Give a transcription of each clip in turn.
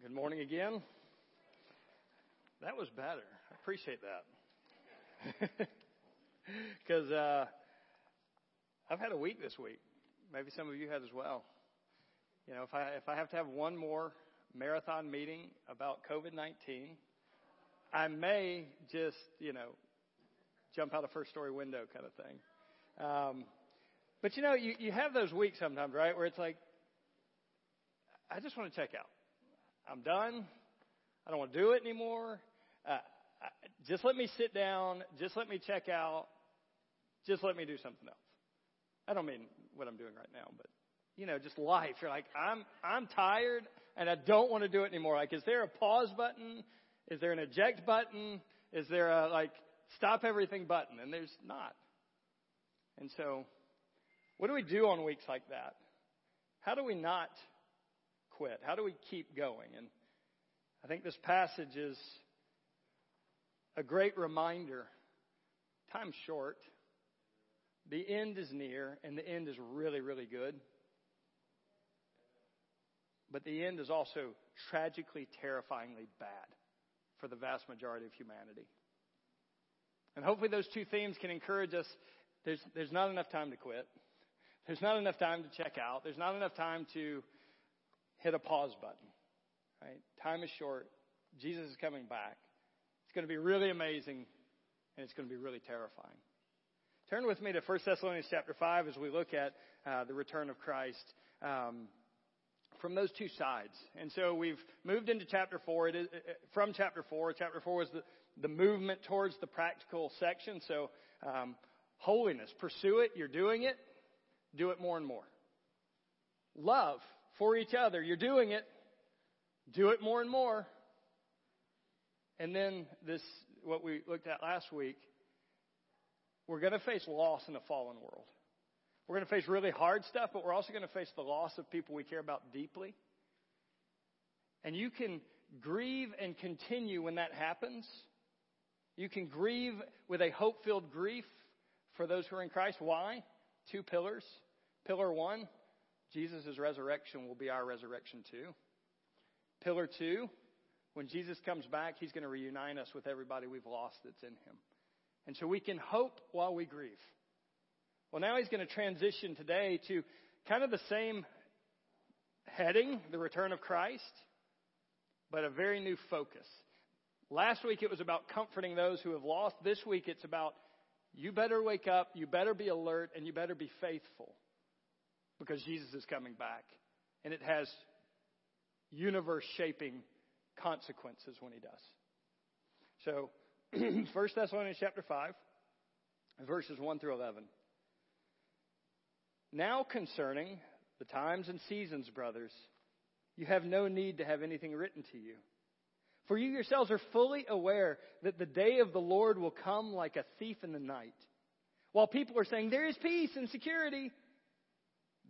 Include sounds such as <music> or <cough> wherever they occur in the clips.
Good morning again. That was better. I appreciate that. <laughs> Because uh, I've had a week this week. Maybe some of you had as well. You know, if I if I have to have one more marathon meeting about COVID nineteen, I may just you know jump out a first story window kind of thing. Um, but you know, you you have those weeks sometimes, right, where it's like, I just want to check out. I'm done. I don't want to do it anymore. Uh, just let me sit down. Just let me check out. Just let me do something else. I don't mean what I'm doing right now, but you know, just life. You're like, I'm I'm tired and I don't want to do it anymore. Like, is there a pause button? Is there an eject button? Is there a like stop everything button? And there's not. And so, what do we do on weeks like that? How do we not quit? How do we keep going? And I think this passage is a great reminder. Time's short. The end is near, and the end is really, really good. But the end is also tragically, terrifyingly bad for the vast majority of humanity. And hopefully, those two themes can encourage us. There's, there's not enough time to quit. There's not enough time to check out. There's not enough time to hit a pause button. Right? Time is short. Jesus is coming back. It's going to be really amazing, and it's going to be really terrifying. Turn with me to 1 Thessalonians chapter 5 as we look at uh, the return of Christ um, from those two sides. And so we've moved into chapter 4. It is, uh, uh, from chapter 4, chapter 4 was the, the movement towards the practical section. So um, holiness, pursue it. You're doing it. Do it more and more. Love for each other. You're doing it. Do it more and more. And then this, what we looked at last week, we're going to face loss in a fallen world. We're going to face really hard stuff, but we're also going to face the loss of people we care about deeply. And you can grieve and continue when that happens. You can grieve with a hope filled grief for those who are in Christ. Why? Two pillars. Pillar one, Jesus' resurrection will be our resurrection too. Pillar two, when Jesus comes back, he's going to reunite us with everybody we've lost that's in him. And so we can hope while we grieve. Well, now he's going to transition today to kind of the same heading, the return of Christ, but a very new focus. Last week it was about comforting those who have lost. This week it's about you better wake up, you better be alert, and you better be faithful because Jesus is coming back. And it has universe shaping consequences when he does. So, <clears throat> 1 Thessalonians chapter 5, verses 1 through 11. Now concerning the times and seasons, brothers, you have no need to have anything written to you. For you yourselves are fully aware that the day of the Lord will come like a thief in the night. While people are saying, there is peace and security,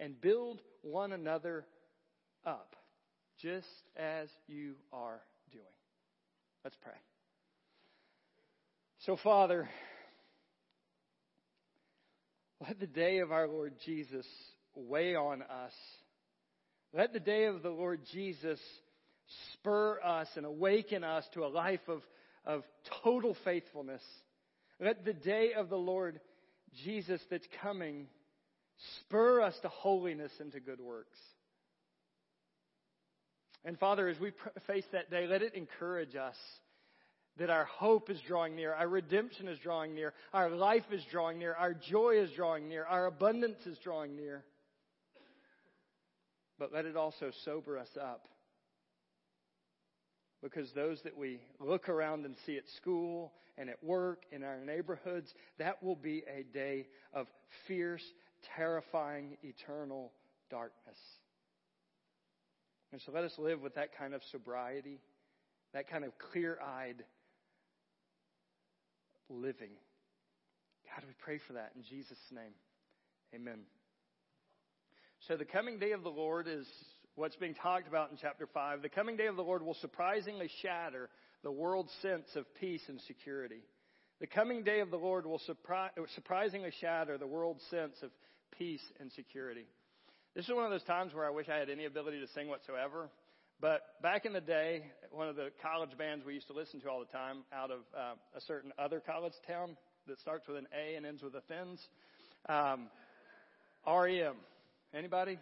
and build one another up, just as you are doing. Let's pray. So, Father, let the day of our Lord Jesus weigh on us. Let the day of the Lord Jesus spur us and awaken us to a life of, of total faithfulness. Let the day of the Lord Jesus that's coming Spur us to holiness and to good works. And Father, as we face that day, let it encourage us that our hope is drawing near, our redemption is drawing near, our life is drawing near, our joy is drawing near, our abundance is drawing near. But let it also sober us up. Because those that we look around and see at school and at work, in our neighborhoods, that will be a day of fierce, terrifying, eternal darkness. And so let us live with that kind of sobriety, that kind of clear eyed living. God, we pray for that in Jesus' name. Amen. So the coming day of the Lord is what's being talked about in chapter 5. The coming day of the Lord will surprisingly shatter the world's sense of peace and security. The coming day of the Lord will surpri- surprisingly shatter the world's sense of peace and security. This is one of those times where I wish I had any ability to sing whatsoever. But back in the day, one of the college bands we used to listen to all the time out of uh, a certain other college town that starts with an A and ends with a Thins, um, REM. Anybody?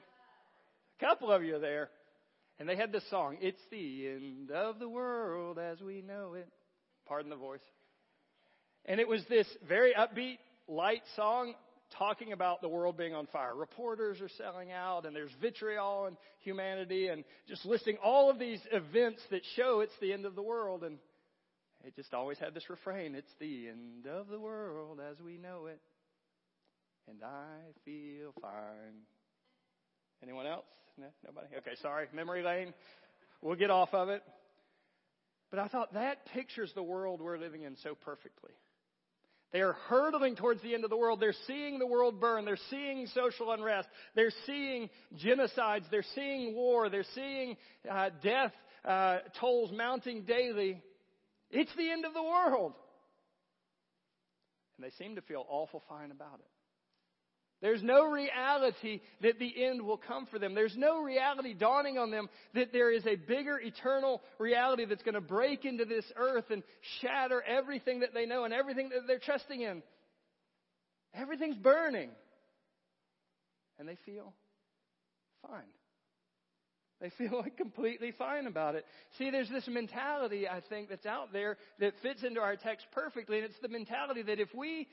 A couple of you are there. And they had this song, It's the End of the World as We Know It. Pardon the voice. And it was this very upbeat, light song talking about the world being on fire. Reporters are selling out, and there's vitriol in humanity, and just listing all of these events that show it's the end of the world. And it just always had this refrain it's the end of the world as we know it, and I feel fine. Anyone else? No, nobody? Okay, sorry. Memory lane. We'll get off of it. But I thought that pictures the world we're living in so perfectly. They are hurtling towards the end of the world. They're seeing the world burn. They're seeing social unrest. They're seeing genocides. They're seeing war. They're seeing uh, death uh, tolls mounting daily. It's the end of the world. And they seem to feel awful fine about it. There's no reality that the end will come for them. There's no reality dawning on them that there is a bigger eternal reality that's going to break into this earth and shatter everything that they know and everything that they're trusting in. Everything's burning. And they feel fine. They feel like completely fine about it. See, there's this mentality, I think, that's out there that fits into our text perfectly, and it's the mentality that if we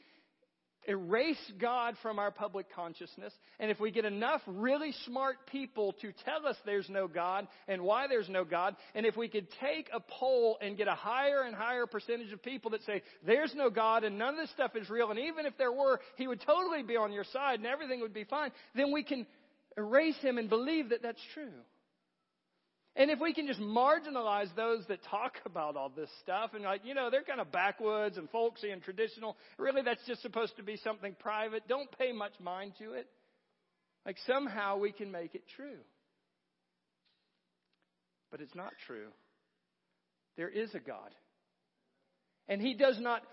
erase God from our public consciousness, and if we get enough really smart people to tell us there's no God and why there's no God, and if we could take a poll and get a higher and higher percentage of people that say there's no God and none of this stuff is real, and even if there were, He would totally be on your side and everything would be fine, then we can erase Him and believe that that's true. And if we can just marginalize those that talk about all this stuff and like, you know, they're kind of backwoods and folksy and traditional, really that's just supposed to be something private. Don't pay much mind to it. Like somehow we can make it true. But it's not true. There is a God. And He does not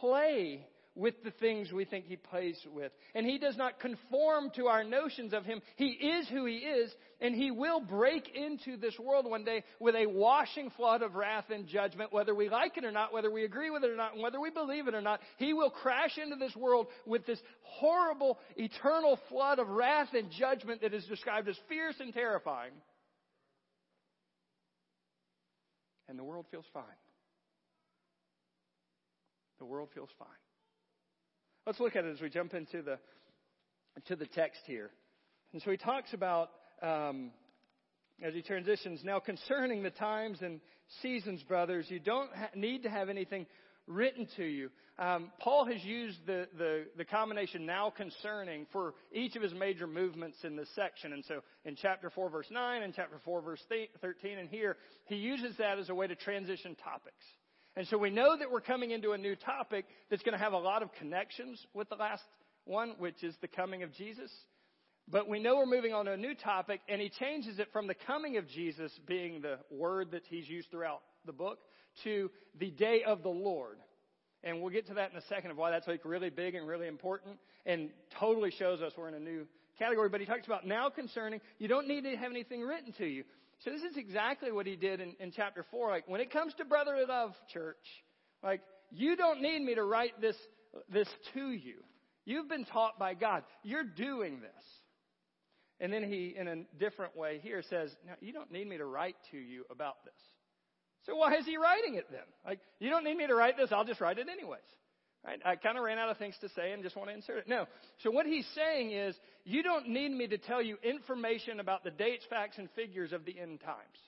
play with the things we think he plays with. And he does not conform to our notions of him. He is who he is, and he will break into this world one day with a washing flood of wrath and judgment, whether we like it or not, whether we agree with it or not, and whether we believe it or not. He will crash into this world with this horrible, eternal flood of wrath and judgment that is described as fierce and terrifying. And the world feels fine. The world feels fine. Let's look at it as we jump into the, to the text here. And so he talks about, um, as he transitions, now concerning the times and seasons, brothers, you don't ha- need to have anything written to you. Um, Paul has used the, the, the, combination now concerning for each of his major movements in this section. And so in chapter 4, verse 9, and chapter 4, verse 13, and here, he uses that as a way to transition topics. And so we know that we're coming into a new topic that's going to have a lot of connections with the last one, which is the coming of Jesus. But we know we're moving on to a new topic, and he changes it from the coming of Jesus being the word that he's used throughout the book to the day of the Lord. And we'll get to that in a second of why that's like really big and really important and totally shows us we're in a new category. But he talks about now concerning, you don't need to have anything written to you. So this is exactly what he did in, in chapter 4. Like, when it comes to brotherly love, church, like, you don't need me to write this, this to you. You've been taught by God. You're doing this. And then he, in a different way here, says, Now, you don't need me to write to you about this. So why is he writing it then? Like, you don't need me to write this, I'll just write it anyways. Right? I kind of ran out of things to say and just want to insert it. No. So what he's saying is, you don't need me to tell you information about the dates, facts, and figures of the end times.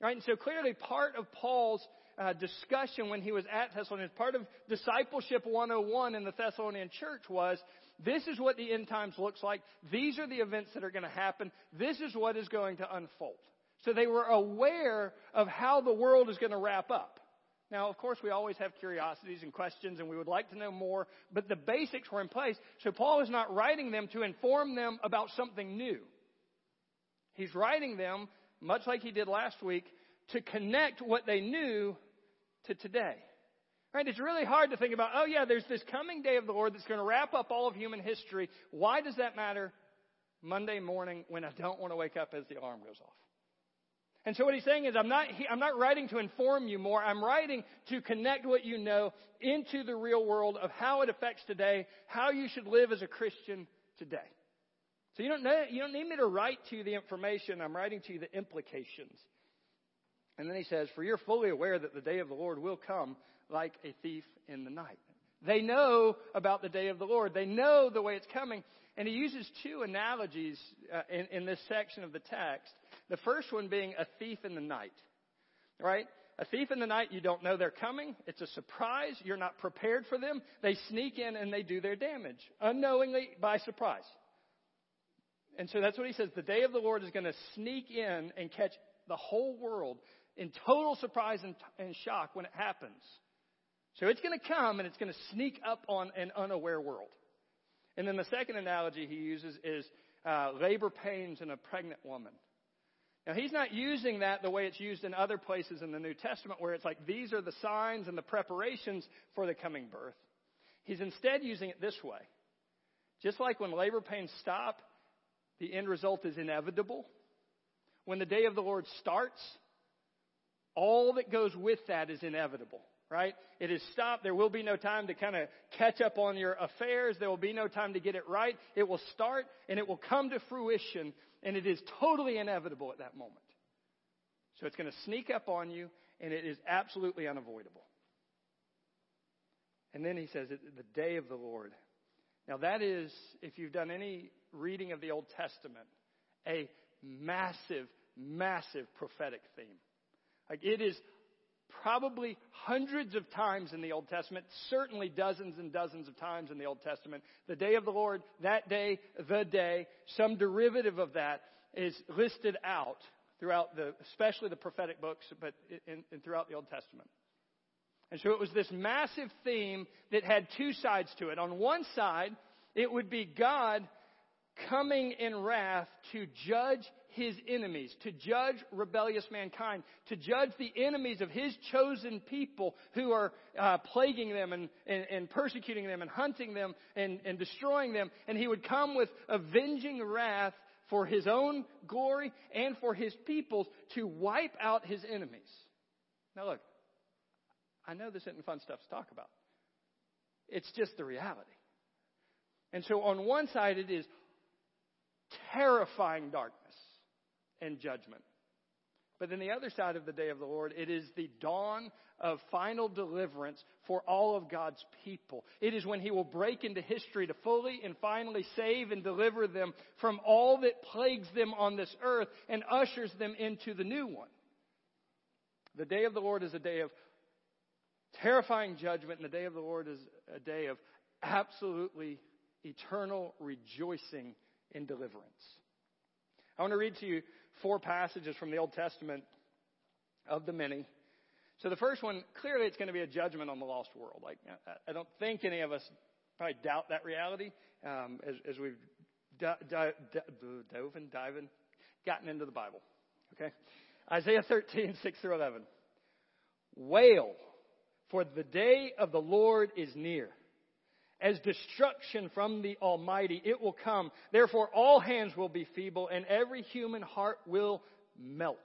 Right? And so clearly part of Paul's uh, discussion when he was at Thessalonians, part of discipleship 101 in the Thessalonian church was, this is what the end times looks like. These are the events that are going to happen. This is what is going to unfold. So they were aware of how the world is going to wrap up. Now, of course, we always have curiosities and questions, and we would like to know more, but the basics were in place. So Paul is not writing them to inform them about something new. He's writing them, much like he did last week, to connect what they knew to today. Right? It's really hard to think about, oh yeah, there's this coming day of the Lord that's going to wrap up all of human history. Why does that matter Monday morning when I don't want to wake up as the alarm goes off? And so what he's saying is, I'm not, I'm not writing to inform you more. I'm writing to connect what you know into the real world of how it affects today, how you should live as a Christian today. So you don't, know, you don't need me to write to you the information. I'm writing to you the implications. And then he says, For you're fully aware that the day of the Lord will come like a thief in the night. They know about the day of the Lord. They know the way it's coming. And he uses two analogies uh, in, in this section of the text the first one being a thief in the night. Right? A thief in the night, you don't know they're coming. It's a surprise. You're not prepared for them. They sneak in and they do their damage unknowingly by surprise. And so that's what he says. The day of the Lord is going to sneak in and catch the whole world in total surprise and, and shock when it happens. So it's going to come and it's going to sneak up on an unaware world. And then the second analogy he uses is uh, labor pains in a pregnant woman. Now, he's not using that the way it's used in other places in the New Testament, where it's like these are the signs and the preparations for the coming birth. He's instead using it this way. Just like when labor pains stop, the end result is inevitable. When the day of the Lord starts, all that goes with that is inevitable, right? It is stopped. There will be no time to kind of catch up on your affairs. There will be no time to get it right. It will start and it will come to fruition and it is totally inevitable at that moment. So it's going to sneak up on you, and it is absolutely unavoidable. And then he says, the day of the Lord. Now, that is, if you've done any reading of the Old Testament, a massive, massive prophetic theme. Like, it is probably hundreds of times in the Old Testament, certainly dozens and dozens of times in the Old Testament. The day of the Lord, that day, the day, some derivative of that is listed out throughout the, especially the prophetic books, but in, in, throughout the Old Testament. And so it was this massive theme that had two sides to it. On one side, it would be God coming in wrath to judge his enemies, to judge rebellious mankind, to judge the enemies of his chosen people who are uh, plaguing them and, and, and, persecuting them and hunting them and, and destroying them. And he would come with avenging wrath for his own glory and for his people's to wipe out his enemies. Now look, I know this isn't fun stuff to talk about. It's just the reality. And so on one side it is terrifying darkness and judgment. But then the other side of the day of the Lord, it is the dawn of final deliverance for all of God's people. It is when He will break into history to fully and finally save and deliver them from all that plagues them on this earth and ushers them into the new one. The day of the Lord is a day of terrifying judgment, and the day of the Lord is a day of absolutely eternal rejoicing in deliverance. I want to read to you four passages from the Old Testament of the many. So the first one, clearly it's going to be a judgment on the lost world. Like, I don't think any of us probably doubt that reality um, as, as, we've dove and diving, gotten into the Bible. Okay? Isaiah 13, 6 through 11. Wail, for the day of the Lord is near as destruction from the Almighty. It will come. Therefore, all hands will be feeble, and every human heart will melt.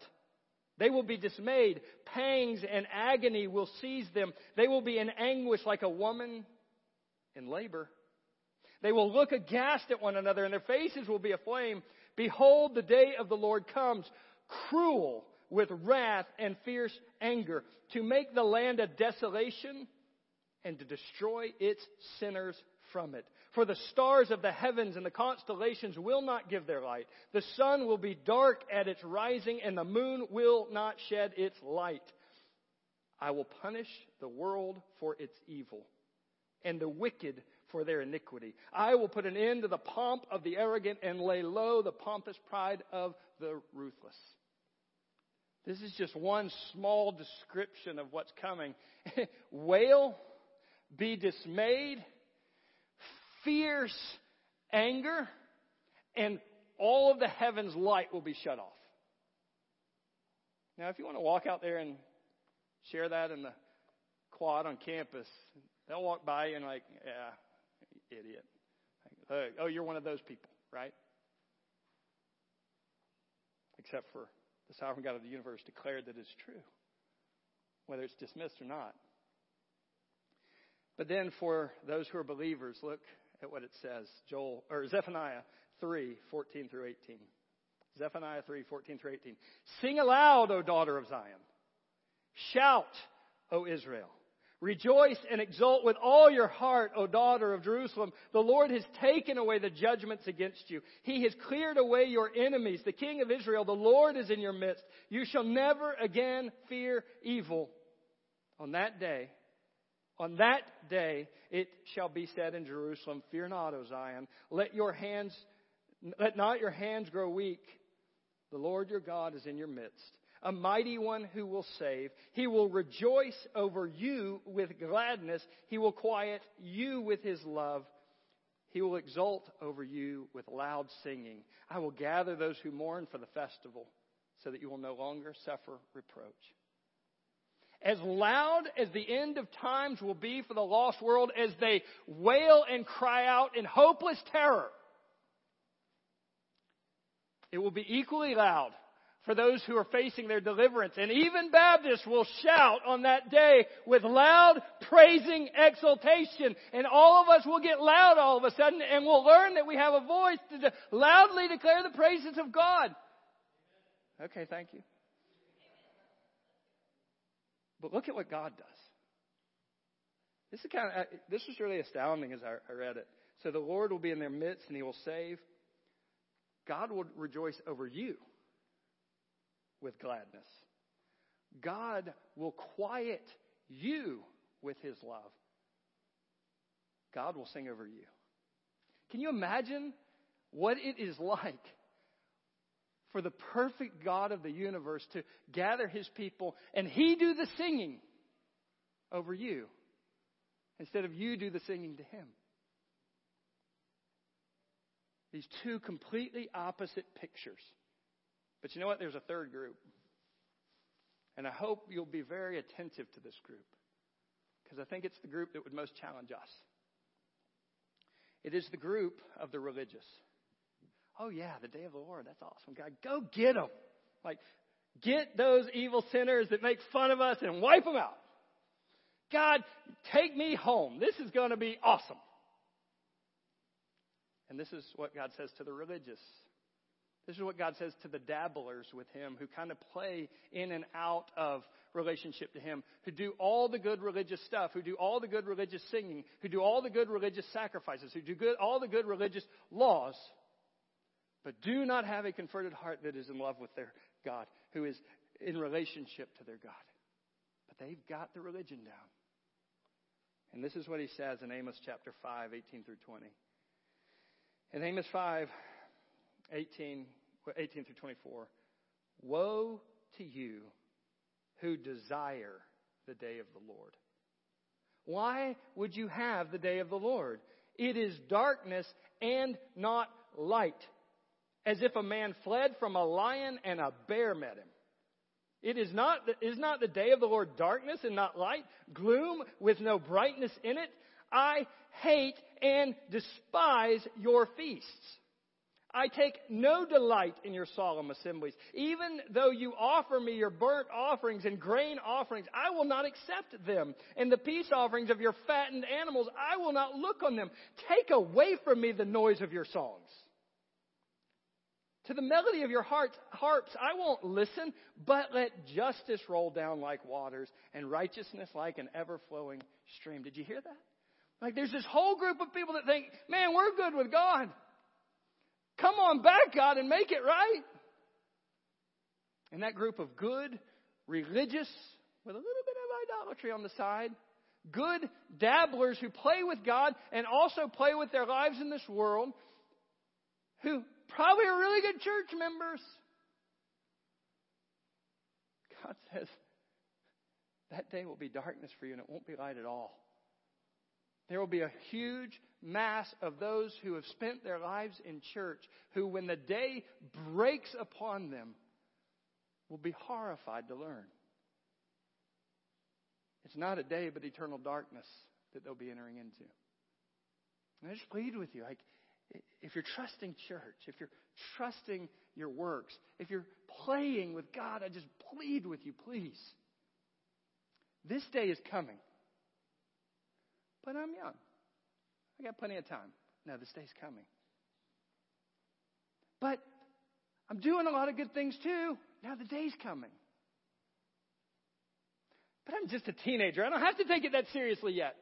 They will be dismayed. Pangs and agony will seize them. They will be in anguish like a woman in labor. They will look aghast at one another, and their faces will be aflame. Behold, the day of the Lord comes, cruel with wrath and fierce anger, to make the land a desolation and to destroy its sinners from it. For the stars of the heavens and the constellations will not give their light. The sun will be dark at its rising, and the moon will not shed its light. I will punish the world for its evil, and the wicked for their iniquity. I will put an end to the pomp of the arrogant and lay low the pompous pride of the ruthless. This is just one small description of what's coming. <laughs> Wail, be dismayed, fierce anger, and all of the heavens light will be shut off. Now, if you want to walk out there and share that in the quad on campus, they'll walk by you and like, yeah, idiot. oh, you're one of those people, right? Except for the sovereign God of the universe declared that it's true, whether it's dismissed or not. But then for those who are believers, look at what it says. Joel or Zephaniah 3, 14 through 18. Zephaniah 3, 14 through 18. Sing aloud, O daughter of Zion. Shout, O Israel. Rejoice and exult with all your heart, O daughter of Jerusalem. The Lord has taken away the judgments against you. He has cleared away your enemies. The King of Israel, the Lord is in your midst. You shall never again fear evil. On that day, on that day, it shall be said in Jerusalem, Fear not, O Zion. Let your hands, let not your hands grow weak. The Lord your God is in your midst a mighty one who will save. He will rejoice over you with gladness. He will quiet you with his love. He will exult over you with loud singing. I will gather those who mourn for the festival so that you will no longer suffer reproach. As loud as the end of times will be for the lost world as they wail and cry out in hopeless terror, it will be equally loud for those who are facing their deliverance. And even Baptists will shout on that day with loud praising exultation. And all of us will get loud all of a sudden and we'll learn that we have a voice to de- loudly declare the praises of God. Okay, thank you. But look at what God does. This is kind of, uh, this was really astounding as I read it. So the Lord will be in their midst and he will save. God will rejoice over you with gladness. God will quiet you with his love. God will sing over you. Can you imagine what it is <laughs> like for the perfect God of the universe to gather his people and he do the singing over you instead of you do the singing to him? These two completely opposite pictures. But you know what? There's a third group. And I hope you'll be very attentive to this group because I think it's the group that would most challenge us. It is the group of the religious. Oh, yeah, the day of the Lord. That's awesome. God, go get them. Like, get those evil sinners that make fun of us and wipe them out. God, take me home. This is going to be awesome. And this is what God says to the religious this is what God says to the dabblers with Him who kind of play in and out of relationship to Him, who do all the good religious stuff, who do all the good religious singing, who do all the good religious sacrifices, who do good, all the good religious laws, but do not have a converted heart that is in love with their God, who is in relationship to their God. But they've got the religion down. And this is what he says in Amos chapter 5, 18 through 20. In Amos 5, 18, 18 through 24. Woe to you who desire the day of the Lord. Why would you have the day of the Lord? It is darkness and not light, as if a man fled from a lion and a bear met him. It is not, is not the day of the Lord darkness and not light, gloom with no brightness in it? I hate and despise your feasts. I take no delight in your solemn assemblies. Even though you offer me your burnt offerings and grain offerings, I will not accept them. And the peace offerings of your fattened animals, I will not look on them. Take away from me the noise of your songs. To the melody of your harps, I won't listen, but let justice roll down like waters and righteousness like an ever flowing stream. Did you hear that? Like there's this whole group of people that think, man, we're good with God. Come on back, God, and make it right. And that group of good, religious, with a little bit of idolatry on the side, good dabblers who play with God and also play with their lives in this world, who probably are really good church members. God says that day will be darkness for you and it won't be light at all. There will be a huge mass of those who have spent their lives in church who, when the day breaks upon them, will be horrified to learn. It's not a day, but eternal darkness that they'll be entering into. And I just plead with you, like, if you're trusting church, if you're trusting your works, if you're playing with God, I just plead with you, please. This day is coming. But I'm young. I got plenty of time. Now, this day's coming. But I'm doing a lot of good things too. Now the day's coming. But I'm just a teenager. I don't have to take it that seriously yet.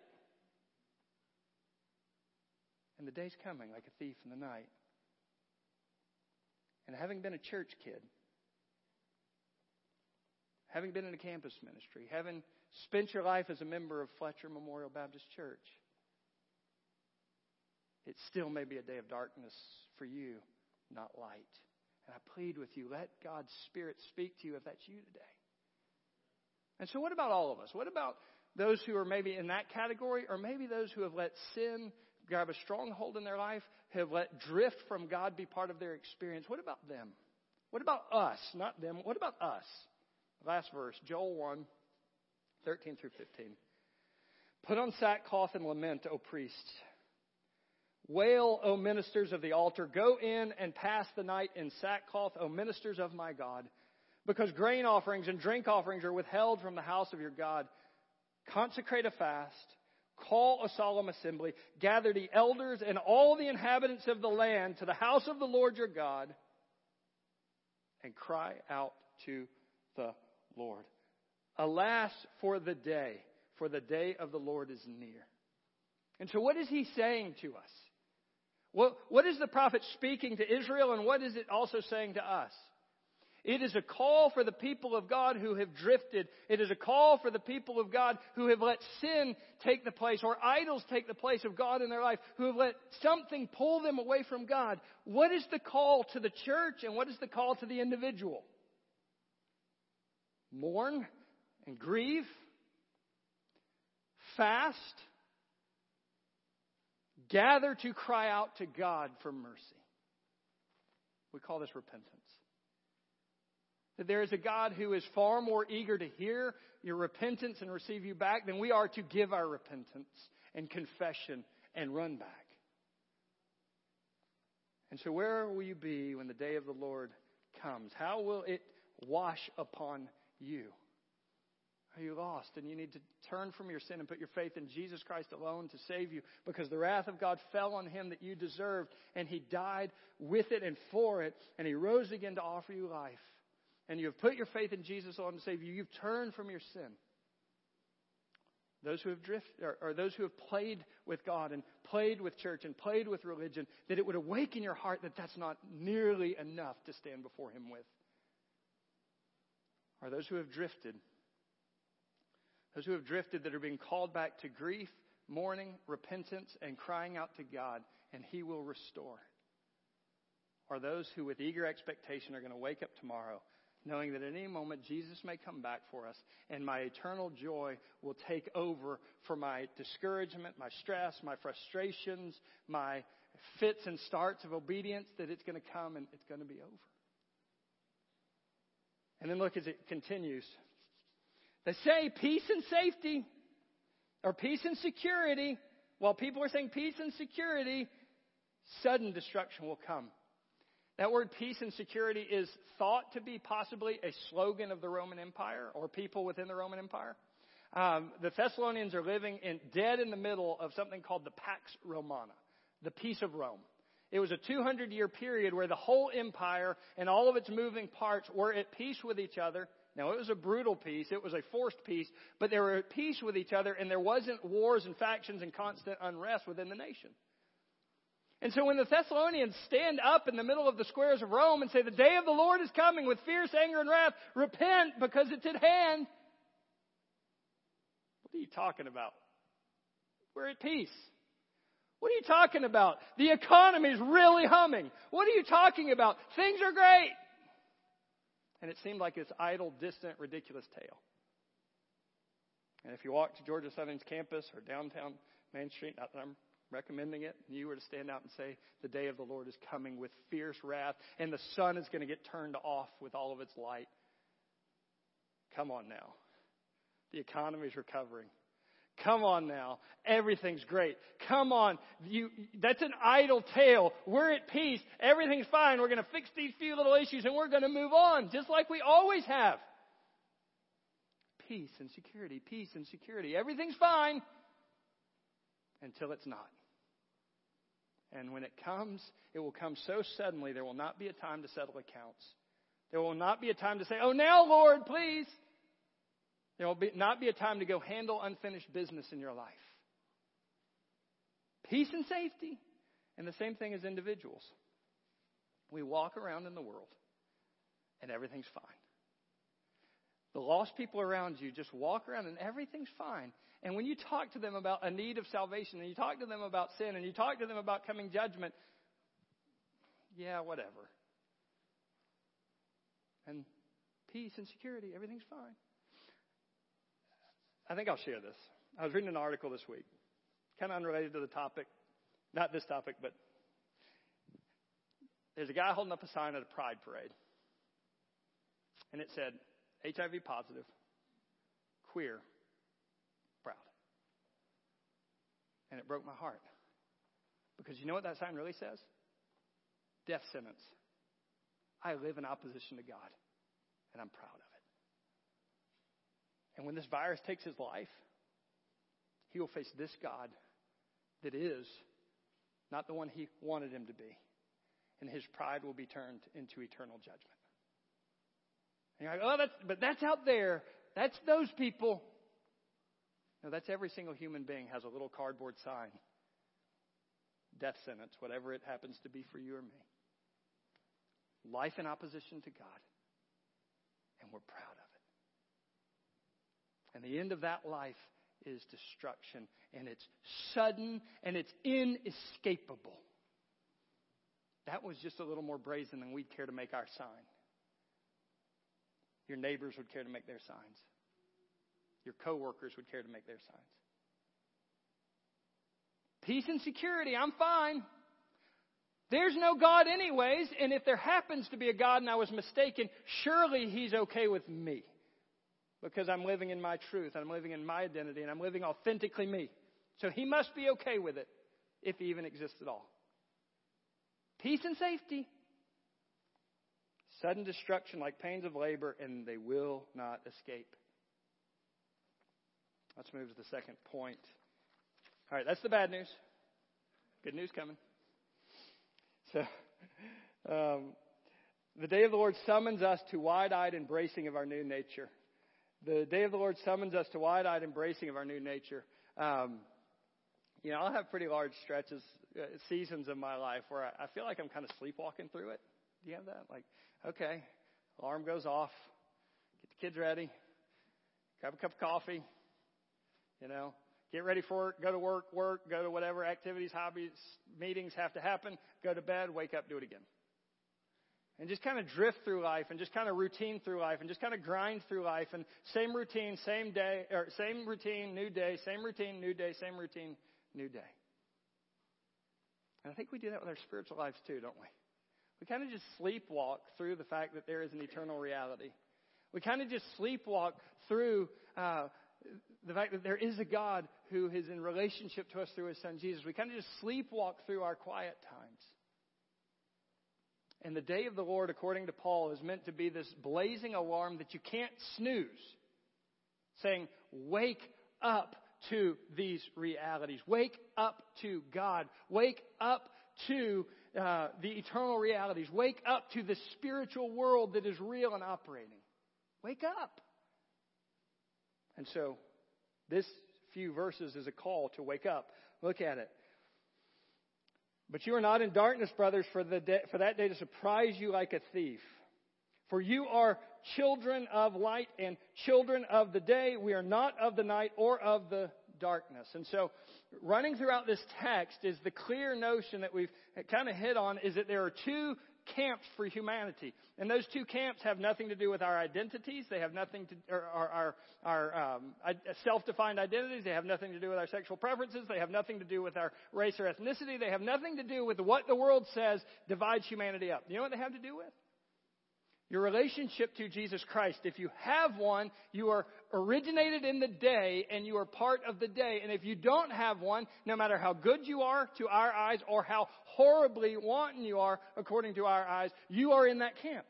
And the day's coming like a thief in the night. And having been a church kid, having been in a campus ministry, having spent your life as a member of Fletcher Memorial Baptist Church, it still may be a day of darkness for you, not light. And I plead with you, let God's Spirit speak to you if that's you today. And so, what about all of us? What about those who are maybe in that category, or maybe those who have let sin grab a stronghold in their life, have let drift from God be part of their experience? What about them? What about us? Not them. What about us? Last verse, Joel 1, 13 through 15. Put on sackcloth and lament, O priests. Wail, O ministers of the altar. Go in and pass the night in sackcloth, O ministers of my God because grain offerings and drink offerings are withheld from the house of your God. Consecrate a fast, call a solemn assembly, gather the elders and all the inhabitants of the land to the house of the Lord your God, and cry out to the Lord. Alas for the day, for the day of the Lord is near. And so, what is he saying to us? What, what is the prophet speaking to Israel, and what is it also saying to us? It is a call for the people of God who have drifted. It is a call for the people of God who have let sin take the place or idols take the place of God in their life, who have let something pull them away from God. What is the call to the church and what is the call to the individual? Mourn and grieve, fast, gather to cry out to God for mercy. We call this repentance. That there is a God who is far more eager to hear your repentance and receive you back than we are to give our repentance and confession and run back. And so, where will you be when the day of the Lord comes? How will it wash upon you? Are you lost and you need to turn from your sin and put your faith in Jesus Christ alone to save you because the wrath of God fell on him that you deserved and he died with it and for it and he rose again to offer you life? And you have put your faith in Jesus alone to save you, you've turned from your sin. Those who have drifted, or, or, those who have played with God and played with church and played with religion, that it would awaken your heart that that's not nearly enough to stand before Him with. Are those who have drifted, those who have drifted that are being called back to grief, mourning, repentance, and crying out to God, and He will restore. Are those who, with eager expectation, are going to wake up tomorrow knowing that at any moment Jesus may come back for us and my eternal joy will take over for my discouragement, my stress, my frustrations, my fits and starts of obedience, that it's going to come and it's going to be over. And then look as it continues. They say peace and safety or peace and security. While people are saying peace and security, sudden destruction will come. That word peace and security is thought to be possibly a slogan of the Roman Empire or people within the Roman Empire. Um, the Thessalonians are living in dead in the middle of something called the Pax Romana, the peace of Rome. It was a 200 year period where the whole empire and all of its moving parts were at peace with each other. Now, it was a brutal peace. It was a forced peace, but they were at peace with each other and there wasn't wars and factions and constant unrest within the nation. And so when the Thessalonians stand up in the middle of the squares of Rome and say, the day of the Lord is coming with fierce anger and wrath, repent because it's at hand. What are you talking about? We're at peace. What are you talking about? The economy is really humming. What are you talking about? Things are great. And it seemed like this idle, distant, ridiculous tale. And if you walk to Georgia Southern's campus or downtown Main Street, not that I'm recommending it, and you were to stand out and say, The day of the Lord is coming with fierce wrath, and the sun is going to get turned off with all of its light. Come on now. The economy is recovering. Come on now. Everything's great. Come on. You, that's an idle tale. We're at peace. Everything's fine. We're going to fix these few little issues and we're going to move on, just like we always have. Peace and security, peace and security. Everything's fine until it's not. And when it comes, it will come so suddenly, there will not be a time to settle accounts. There will not be a time to say, Oh, now, Lord, please. There will be, not be a time to go handle unfinished business in your life. Peace and safety. And the same thing as individuals. We walk around in the world and everything's fine. The lost people around you just walk around and everything's fine. And when you talk to them about a need of salvation and you talk to them about sin and you talk to them about coming judgment, yeah, whatever. And peace and security, everything's fine. I think I'll share this. I was reading an article this week, kind of unrelated to the topic. Not this topic, but there's a guy holding up a sign at a pride parade. And it said, HIV positive, queer, proud. And it broke my heart. Because you know what that sign really says? Death sentence. I live in opposition to God, and I'm proud of it. And when this virus takes his life, he will face this God that is not the one he wanted him to be. And his pride will be turned into eternal judgment. And you're like, oh, that's, but that's out there. That's those people. No, that's every single human being has a little cardboard sign. Death sentence, whatever it happens to be for you or me. Life in opposition to God. And we're proud of it. and the end of that life is destruction. And it's sudden and it's inescapable. That was just a little more brazen than we'd care to make our sign. Your neighbors would care to make their signs. Your coworkers would care to make their signs. Peace and security, I'm fine. There's no God, anyways, and if there happens to be a God and I was mistaken, surely He's okay with me because I'm living in my truth, and I'm living in my identity, and I'm living authentically me. So he must be okay with it, if he even exists at all. Peace and safety. Sudden destruction like pains of labor, and they will not escape. Let's move to the second point. All right, that's the bad news. Good news coming. So, um, the day of the Lord summons us to wide eyed embracing of our new nature the day of the Lord summons us to wide eyed embracing of our new nature. Um, you know, I'll have pretty large stretches, uh, seasons of my life where I, I feel like I'm kind of sleepwalking through it. Do you have that? Like, okay, alarm goes off, get the kids ready, grab a cup of coffee, you know, get ready for it, go to work, work, go to whatever activities, hobbies, meetings have to happen, go to bed, wake up, do it again and just kind of drift through life and just kind of routine through life and just kind of grind through life and same routine, same day, or same routine, new day, same routine, new day, same routine, new day. And I think we do that with our spiritual lives too, don't we? We kind of just sleepwalk through the fact that there is an eternal reality. We kind of just sleepwalk through uh, the fact that there is a God who is in relationship to us through His Son Jesus. We kind of just sleepwalk through our quiet times. And the day of the Lord, according to Paul, is meant to be this blazing alarm that you can't snooze, saying, Wake up to these realities. Wake up to God. Wake up to uh, the eternal realities. Wake up to the spiritual world that is real and operating. Wake up. And so, this few verses is a call to wake up. Look at it. But you are not in darkness, brothers, for, the for that day to surprise you like a thief. For you are children of light and children of the day. We are not of the night or of the darkness. And so, running throughout this text is the clear notion that we've kind of hit on is that there are two camps for humanity. And those two camps have nothing to do with our identities. They have nothing to, or our, our, our um, self-defined identities. They have nothing to do with our sexual preferences. They have nothing to do with our race or ethnicity. They have nothing to do with what the world says divides humanity up. You know what they have to do with? Your relationship to Jesus Christ. If you have one, you are originated in the day and you are part of the day. And if you don't have one, no matter how good you are to our eyes or how horribly wanton you are according to our eyes, you are in that camp.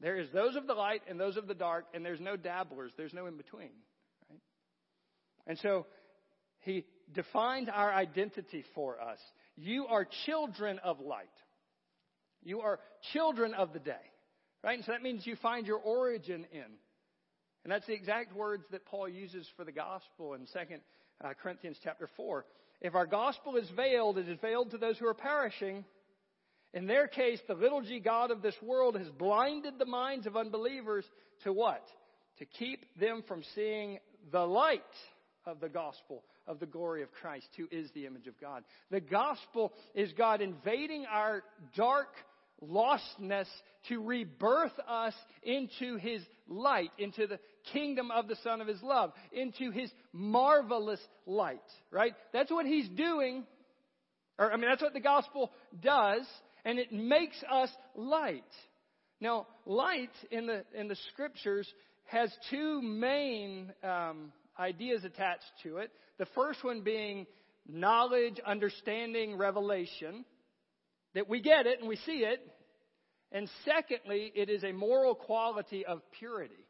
There is those of the light and those of the dark, and there's no dabblers. There's no in between. Right? And so he defines our identity for us. You are children of light. You are children of the day. Right? And so that means you find your origin in. And that's the exact words that Paul uses for the gospel in 2 uh, Corinthians chapter 4. If our gospel is veiled, it is veiled to those who are perishing. In their case, the little g God of this world has blinded the minds of unbelievers to what? To keep them from seeing the light of the gospel of the glory of Christ, who is the image of God. The gospel is God invading our dark lostness to rebirth us into His light, into the kingdom of the Son of His love, into His marvelous light, right? That's what He's doing. Or, I mean, that's what the gospel does, and it makes us light. Now, light in the, in the scriptures has two main um, ideas attached to it. The first one being knowledge, understanding, revelation. That we get it and we see it. And secondly, it is a moral quality of purity.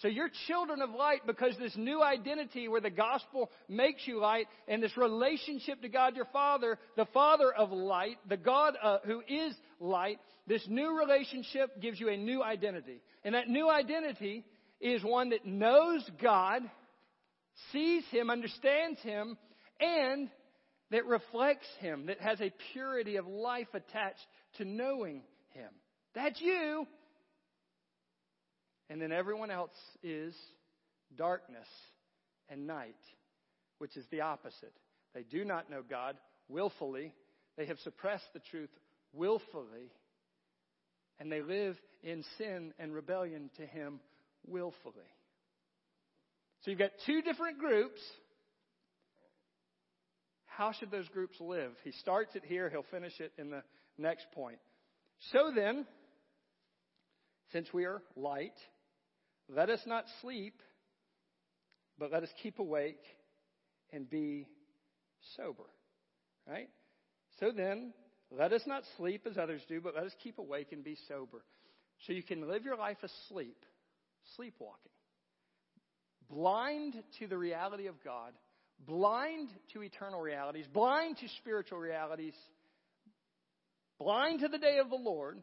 So you're children of light because this new identity where the gospel makes you light and this relationship to God your Father, the Father of light, the God uh, who is light, this new relationship gives you a new identity. And that new identity is one that knows God, sees Him, understands Him, and that reflects Him, that has a purity of life attached to knowing Him. That's you. And then everyone else is darkness and night, which is the opposite. They do not know God willfully. They have suppressed the truth willfully. And they live in sin and rebellion to Him willfully. So you've got two different groups. How should those groups live? He starts it here, he'll finish it in the next point. So then, since we are light, let us not sleep, but let us keep awake and be sober. Right? So then, let us not sleep as others do, but let us keep awake and be sober. So you can live your life asleep, sleepwalking, blind to the reality of God, blind to eternal realities, blind to spiritual realities, blind to the day of the Lord,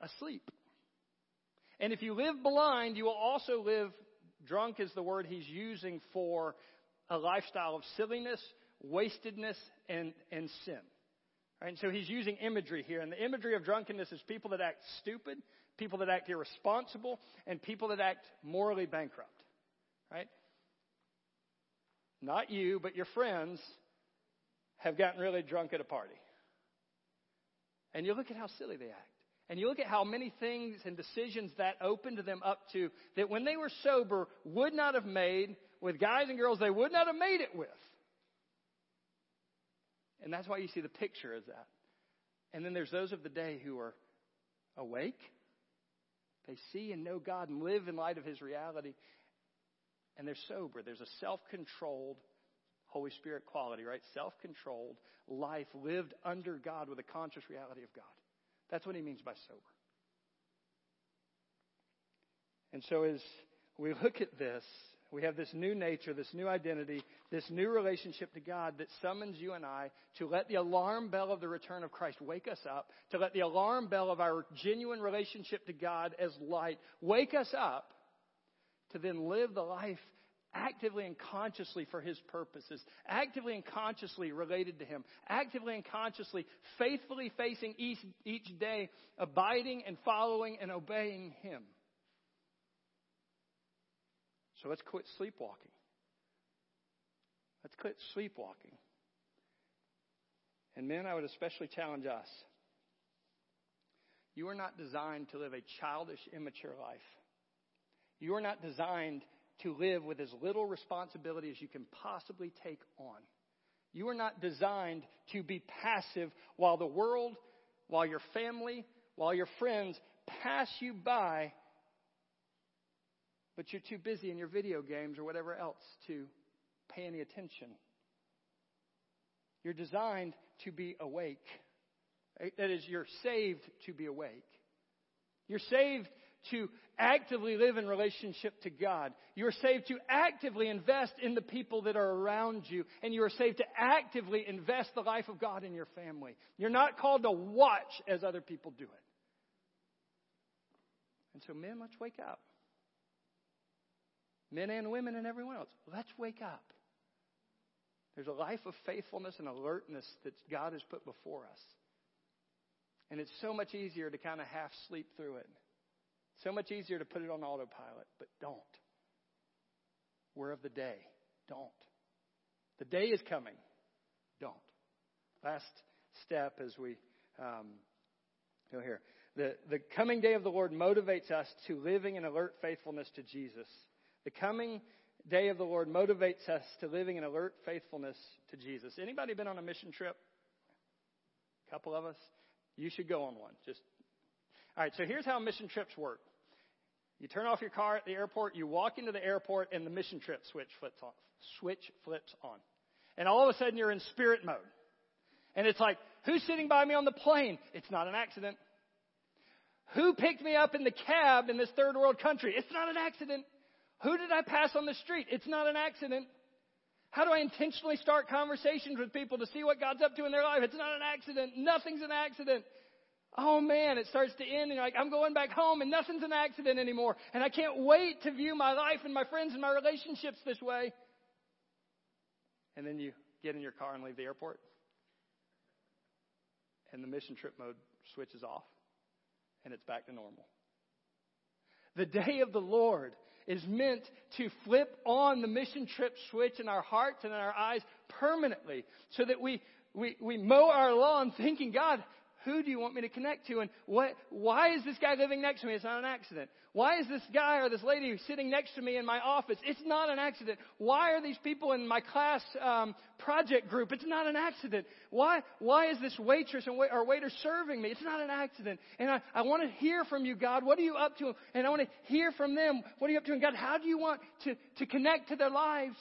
asleep. And if you live blind, you will also live drunk, is the word he's using for a lifestyle of silliness, wastedness, and, and sin. Right? And so he's using imagery here. And the imagery of drunkenness is people that act stupid, people that act irresponsible, and people that act morally bankrupt. Right? Not you, but your friends have gotten really drunk at a party. And you look at how silly they act. And you look at how many things and decisions that opened them up to that when they were sober would not have made with guys and girls they would not have made it with. And that's why you see the picture as that. And then there's those of the day who are awake. They see and know God and live in light of His reality. And they're sober. There's a self controlled Holy Spirit quality, right? Self controlled life lived under God with a conscious reality of God. That's what he means by sober. And so as we look at this, We have this new nature, this new identity, this new relationship to God that summons you and I to let the alarm bell of the return of Christ wake us up, to let the alarm bell of our genuine relationship to God as light wake us up, to then live the life actively and consciously for His purposes, actively and consciously related to Him, actively and consciously, faithfully facing each, each day, abiding and following and obeying Him. So let's quit sleepwalking. Let's quit sleepwalking. And men, I would especially challenge us. You are not designed to live a childish, immature life. You are not designed to live with as little responsibility as you can possibly take on. You are not designed to be passive while the world, while your family, while your friends pass you by, but you're too busy in your video games or whatever else to pay any attention. You're designed to be awake. That is, you're saved to be awake. You're saved to actively live in relationship to God. You are saved to actively invest in the people that are around you. And you are saved to actively invest the life of God in your family. You're not called to watch as other people do it. And so, men, let's wake up. Men and women and everyone else, let's wake up. There's a life of faithfulness and alertness that God has put before us. And it's so much easier to kind of half sleep through it. So much easier to put it on autopilot, but don't. We're of the day. Don't. The day is coming. Don't. Last step as we um, go here. The, the coming day of the Lord motivates us to living in alert faithfulness to Jesus. The coming day of the Lord motivates us to living in alert faithfulness to Jesus. Anybody been on a mission trip? A couple of us? You should go on one. Just all right, so here's how mission trips work. You turn off your car at the airport, you walk into the airport, and the mission trip switch flips on. Switch flips on. And all of a sudden you're in spirit mode. And it's like, who's sitting by me on the plane? It's not an accident. Who picked me up in the cab in this third world country? It's not an accident. Who did I pass on the street? It's not an accident. How do I intentionally start conversations with people to see what God's up to in their life? It's not an accident. Nothing's an accident. Oh man, it starts to end and you're like, I'm going back home and nothing's an accident anymore. And I can't wait to view my life and my friends and my relationships this way. And then you get in your car and leave the airport. And the mission trip mode switches off. And it's back to normal. The day of the Lord is meant to flip on the mission trip switch in our hearts and in our eyes permanently so that we, we, we mow our lawn thinking, God, who do you want me to connect to? And what, why is this guy living next to me? It's not an accident. Why is this guy or this lady sitting next to me in my office? It's not an accident. Why are these people in my class um, project group? It's not an accident. Why, why is this waitress or waiter serving me? It's not an accident. And I, I want to hear from you, God. What are you up to? And I want to hear from them. What are you up to? And God, how do you want to, to connect to their lives?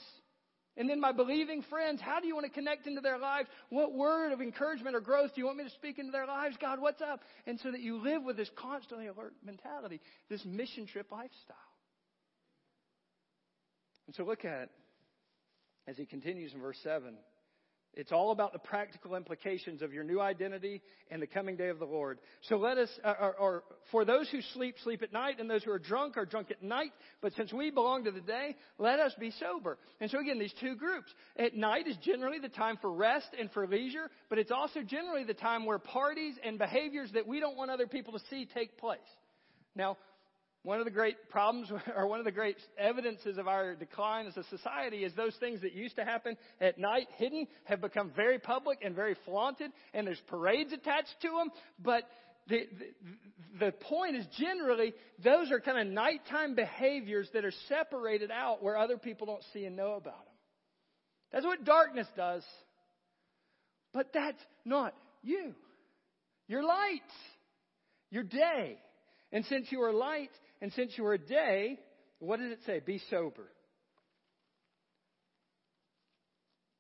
And then my believing friends, how do you want to connect into their lives? What word of encouragement or growth do you want me to speak into their lives? God, what's up? And so that you live with this constantly alert mentality, this mission trip lifestyle. And so look at it as he continues in verse 7. It's all about the practical implications of your new identity and the coming day of the Lord. So let us, uh, or, or, for those who sleep, sleep at night, and those who are drunk are drunk at night. But since we belong to the day, let us be sober. And so again, these two groups. At night is generally the time for rest and for leisure, but it's also generally the time where parties and behaviors that we don't want other people to see take place. Now, one of the great problems, <laughs> or one of the great evidences of our decline as a society, is those things that used to happen at night, hidden, have become very public and very flaunted, and there's parades attached to them. But the, the, the point is generally, those are kind of nighttime behaviors that are separated out where other people don't see and know about them. That's what darkness does. But that's not you. You're light. You're day. And since you are light and since you are a day, what does it say? Be sober.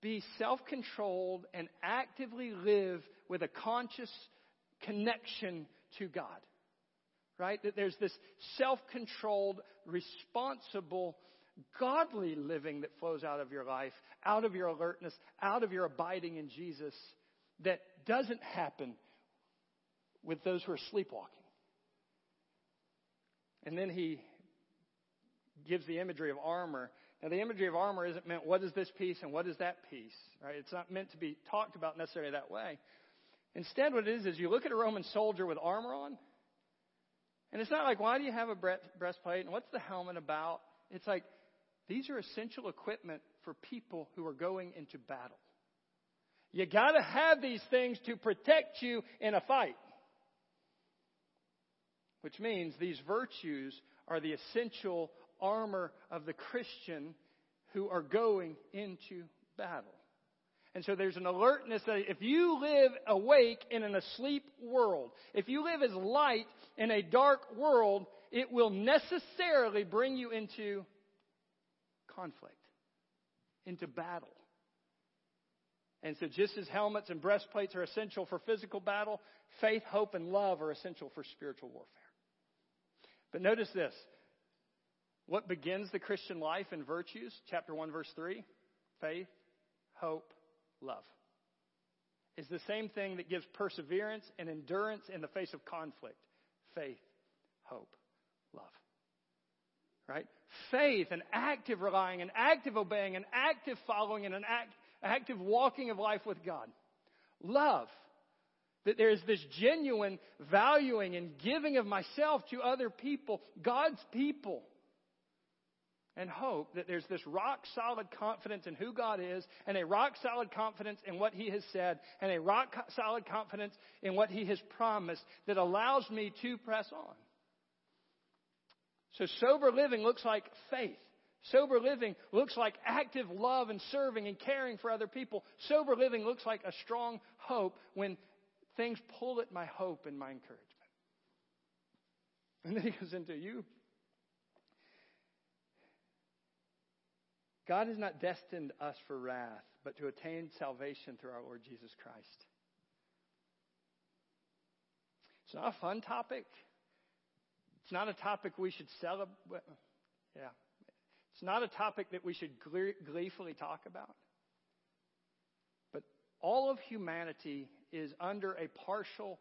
Be self controlled and actively live with a conscious connection to God. Right? That there's this self controlled, responsible godly living that flows out of your life, out of your alertness, out of your abiding in Jesus that doesn't happen with those who are sleepwalking. And then he gives the imagery of armor. Now, the imagery of armor isn't meant what is this piece and what is that piece, right? It's not meant to be talked about necessarily that way. Instead, what it is is you look at a Roman soldier with armor on, and it's not like, why do you have a breastplate and what's the helmet about? It's like, these are essential equipment for people who are going into battle. You gotta have these things to protect you in a fight. Which means these virtues are the essential armor of the Christian who are going into battle. And so there's an alertness that if you live awake in an asleep world, if you live as light in a dark world, it will necessarily bring you into conflict, into battle. And so, just as helmets and breastplates are essential for physical battle, faith, hope, and love are essential for spiritual warfare. But notice this what begins the Christian life in virtues? Chapter 1, verse 3 faith, hope, love. Is the same thing that gives perseverance and endurance in the face of conflict faith, hope, love. Right? Faith, an active relying, an active obeying, an active following, and an act, active walking of life with God. Love. That there is this genuine valuing and giving of myself to other people, God's people. And hope that there's this rock solid confidence in who God is, and a rock solid confidence in what He has said, and a rock solid confidence in what He has promised that allows me to press on. So sober living looks like faith. Sober living looks like active love and serving and caring for other people. Sober living looks like a strong hope when things pull at my hope and my encouragement. And then he goes into you. God has not destined us for wrath, but to attain salvation through our Lord Jesus Christ. It's not a fun topic. It's not a topic we should celebrate. Yeah. It's not a topic that we should gleefully talk about. But all of humanity is under a partial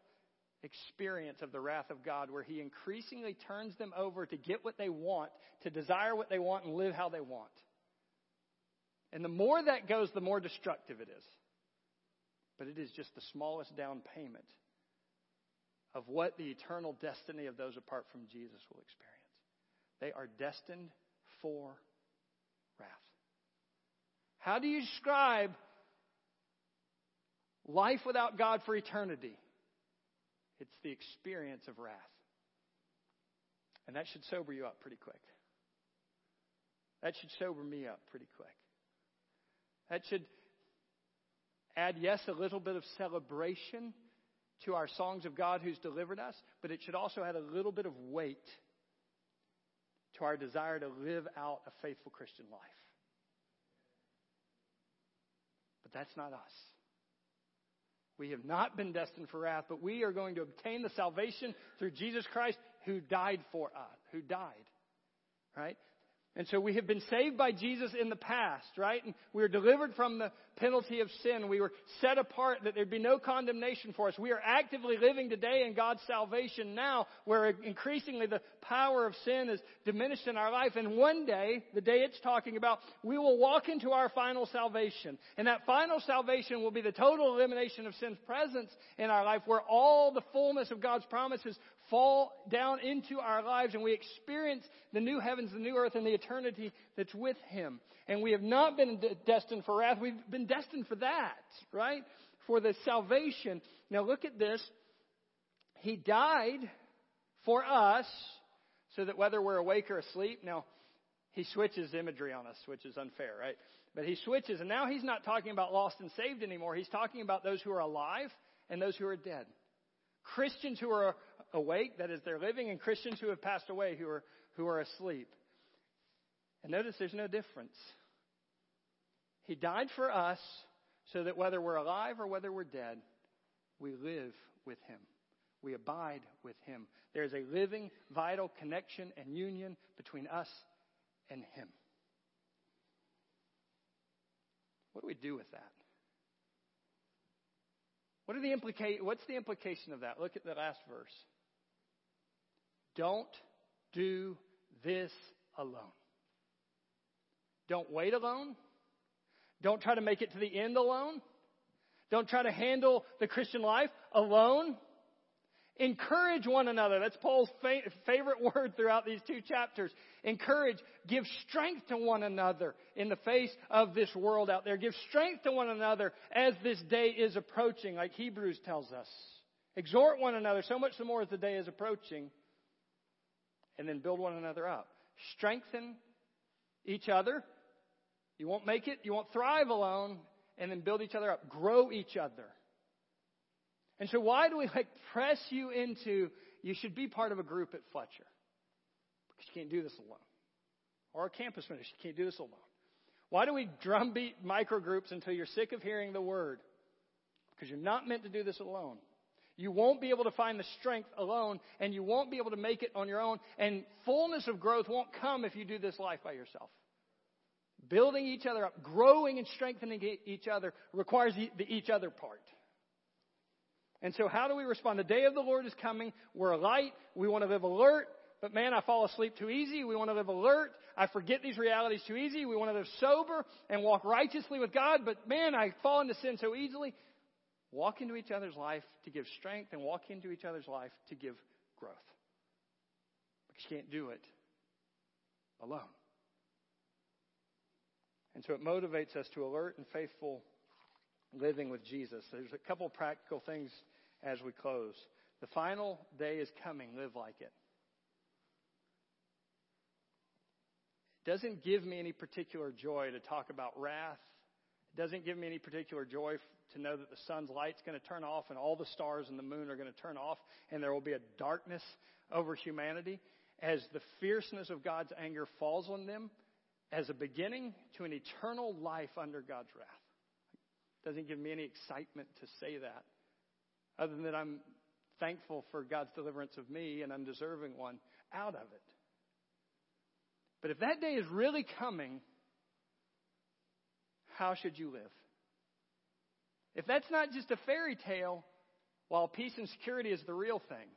experience of the wrath of God where He increasingly turns them over to get what they want, to desire what they want, and live how they want. And the more that goes, the more destructive it is. But it is just the smallest down payment of what the eternal destiny of those apart from Jesus will experience. They are destined for wrath. How do you describe life without God for eternity? It's the experience of wrath. And that should sober you up pretty quick. That should sober me up pretty quick. That should add, yes, a little bit of celebration to our songs of God who's delivered us, but it should also add a little bit of weight to our desire to live out a faithful Christian life. But that's not us. We have not been destined for wrath, but we are going to obtain the salvation through Jesus Christ who died for us, who died. Right? And so we have been saved by Jesus in the past, right? And we were delivered from the penalty of sin. We were set apart that there'd be no condemnation for us. We are actively living today in God's salvation now, where increasingly the power of sin is diminished in our life. And one day, the day it's talking about, we will walk into our final salvation. And that final salvation will be the total elimination of sin's presence in our life, where all the fullness of God's promises fall down into our lives and we experience the new heavens, the new earth, and the eternity that's with Him. And we have not been destined for wrath. We've been destined for that, right? For the salvation. Now look at this. He died for us so that whether we're awake or asleep, now he switches imagery on us, which is unfair, right? But he switches, and now he's not talking about lost and saved anymore. He's talking about those who are alive and those who are dead. Christians who are awake, that is, they're living, and Christians who have passed away, who are, who are asleep. And notice there's no difference. He died for us so that whether we're alive or whether we're dead, we live with Him. We abide with Him. There's a living, vital connection and union between us and Him. What do we do with that? What are the implica- what's the implication of that? Look at the last verse. Don't do this alone. Don't wait alone. Don't try to make it to the end alone. Don't try to handle the Christian life alone. Encourage one another. That's Paul's fa- favorite <laughs> word throughout these two chapters. Encourage. Give strength to one another in the face of this world out there. Give strength to one another as this day is approaching, like Hebrews tells us. Exhort one another so much the more as the day is approaching. And then build one another up. Strengthen each other. You won't make it. You won't thrive alone. And then build each other up. Grow each other. And so why do we like press you into you should be part of a group at Fletcher? Because you can't do this alone. Or a campus ministry, you can't do this alone. Why do we drumbeat microgroups until you're sick of hearing the word? Because you're not meant to do this alone. You won't be able to find the strength alone, and you won't be able to make it on your own, and fullness of growth won't come if you do this life by yourself. Building each other up, growing and strengthening each other requires the each other part. And so, how do we respond? The day of the Lord is coming. We're light. We want to live alert. But man, I fall asleep too easy. We want to live alert. I forget these realities too easy. We want to live sober and walk righteously with God. But man, I fall into sin so easily. Walk into each other's life to give strength and walk into each other's life to give growth. Because you can't do it alone. And so it motivates us to alert and faithful living with Jesus. There's a couple practical things as we close. The final day is coming. Live like it. It doesn't give me any particular joy to talk about wrath. Doesn't give me any particular joy to know that the sun's light's going to turn off and all the stars and the moon are going to turn off and there will be a darkness over humanity. As the fierceness of God's anger falls on them as a beginning to an eternal life under God's wrath. Doesn't give me any excitement to say that, other than that I'm thankful for God's deliverance of me, an undeserving one, out of it. But if that day is really coming, how should you live? If that's not just a fairy tale, while peace and security is the real thing,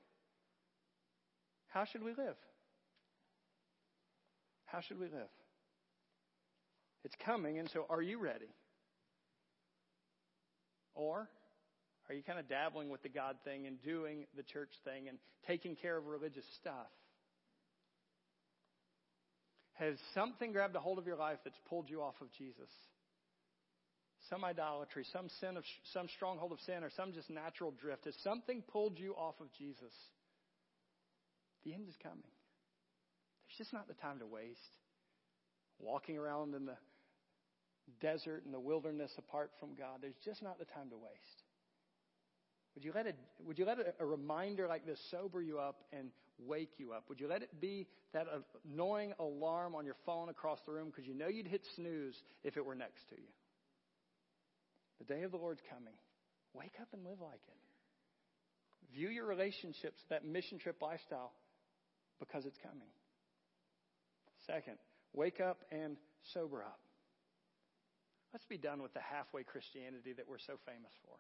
how should we live? How should we live? It's coming, and so are you ready? Or are you kind of dabbling with the God thing and doing the church thing and taking care of religious stuff? Has something grabbed a hold of your life that's pulled you off of Jesus? Some idolatry, some sin of some stronghold of sin, or some just natural drift. Has something pulled you off of Jesus? The end is coming. There's just not the time to waste. Walking around in the desert and the wilderness apart from God. There's just not the time to waste. Would you let it, would you let a, a reminder like this sober you up and wake you up? Would you let it be that annoying alarm on your phone across the room because you know you'd hit snooze if it were next to you? The day of the Lord's coming. Wake up and live like it. View your relationships, that mission trip lifestyle, because it's coming. Second, wake up and sober up. Let's be done with the halfway Christianity that we're so famous for.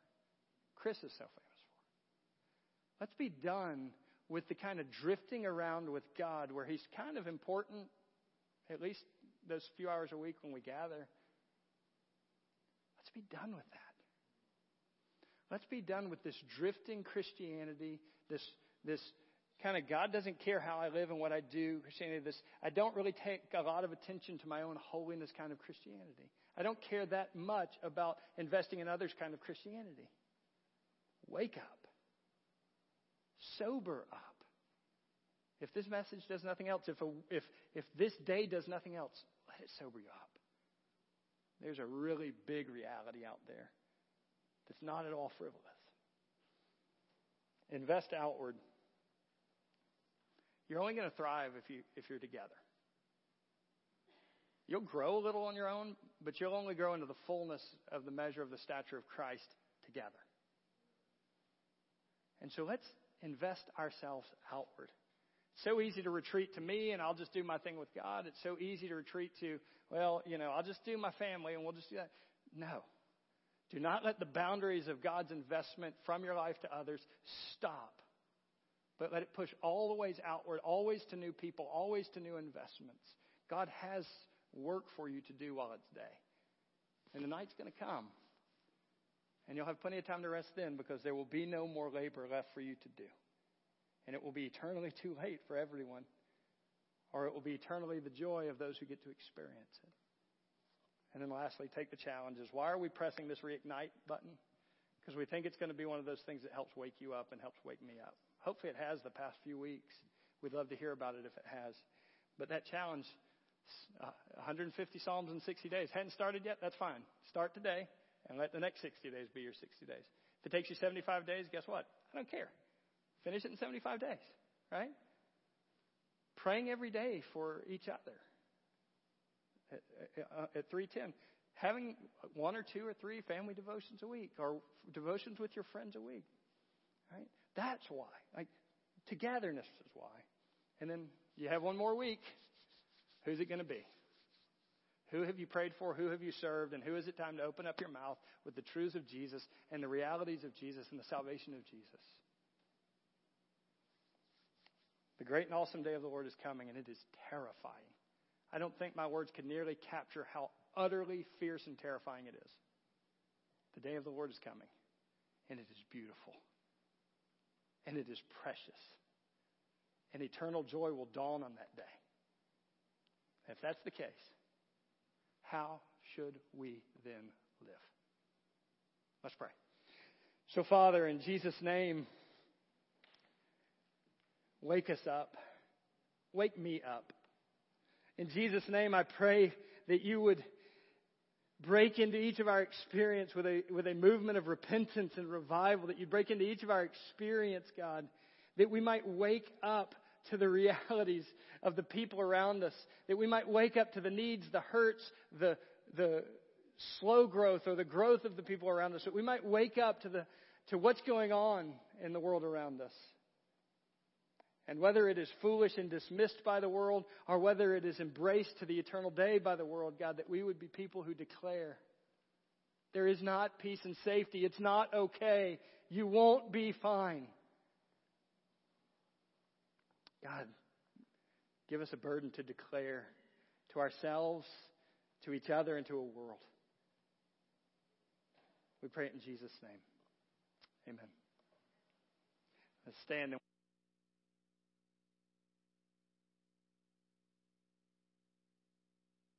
Chris is so famous for. Let's be done with the kind of drifting around with God where He's kind of important, at least those few hours a week when we gather. Be done with that. Let's be done with this drifting Christianity, this, this kind of God doesn't care how I live and what I do Christianity. This I don't really take a lot of attention to my own holiness kind of Christianity. I don't care that much about investing in others kind of Christianity. Wake up. Sober up. If this message does nothing else, if, a, if, if this day does nothing else, let it sober you up. There's a really big reality out there that's not at all frivolous. Invest outward. You're only going to thrive if, you, if you're together. You'll grow a little on your own, but you'll only grow into the fullness of the measure of the stature of Christ together. And so let's invest ourselves outward. It's so easy to retreat to me and I'll just do my thing with God. It's so easy to retreat to, well, you know, I'll just do my family and we'll just do that. No. Do not let the boundaries of God's investment from your life to others stop. But let it push all the ways outward, always to new people, always to new investments. God has work for you to do while it's day. And the night's going to come. And you'll have plenty of time to rest then because there will be no more labor left for you to do. And it will be eternally too late for everyone. Or it will be eternally the joy of those who get to experience it. And then lastly, take the challenges. Why are we pressing this reignite button? Because we think it's going to be one of those things that helps wake you up and helps wake me up. Hopefully it has the past few weeks. We'd love to hear about it if it has. But that challenge, uh, 150 Psalms in 60 days, hadn't started yet? That's fine. Start today and let the next 60 days be your 60 days. If it takes you 75 days, guess what? I don't care. Finish it in 75 days, right? Praying every day for each other at, at 310. Having one or two or three family devotions a week or devotions with your friends a week, right? That's why. Like, togetherness is why. And then you have one more week. Who's it going to be? Who have you prayed for? Who have you served? And who is it time to open up your mouth with the truths of Jesus and the realities of Jesus and the salvation of Jesus? The great and awesome day of the Lord is coming, and it is terrifying. I don't think my words can nearly capture how utterly fierce and terrifying it is. The day of the Lord is coming, and it is beautiful, and it is precious, and eternal joy will dawn on that day. If that's the case, how should we then live? Let's pray. So, Father, in Jesus' name, wake us up. Wake me up. In Jesus' name, I pray that you would break into each of our experience with a, with a movement of repentance and revival, that you break into each of our experience, God, that we might wake up to the <laughs> realities of the people around us, that we might wake up to the needs, the hurts, the, the slow growth or the growth of the people around us, that we might wake up to, the, to what's going on in the world around us. And whether it is foolish and dismissed by the world, or whether it is embraced to the eternal day by the world, God, that we would be people who declare there is not peace and safety. It's not okay. You won't be fine. God, give us a burden to declare to ourselves, to each other, and to a world. We pray it in Jesus' name. Amen. Let's stand.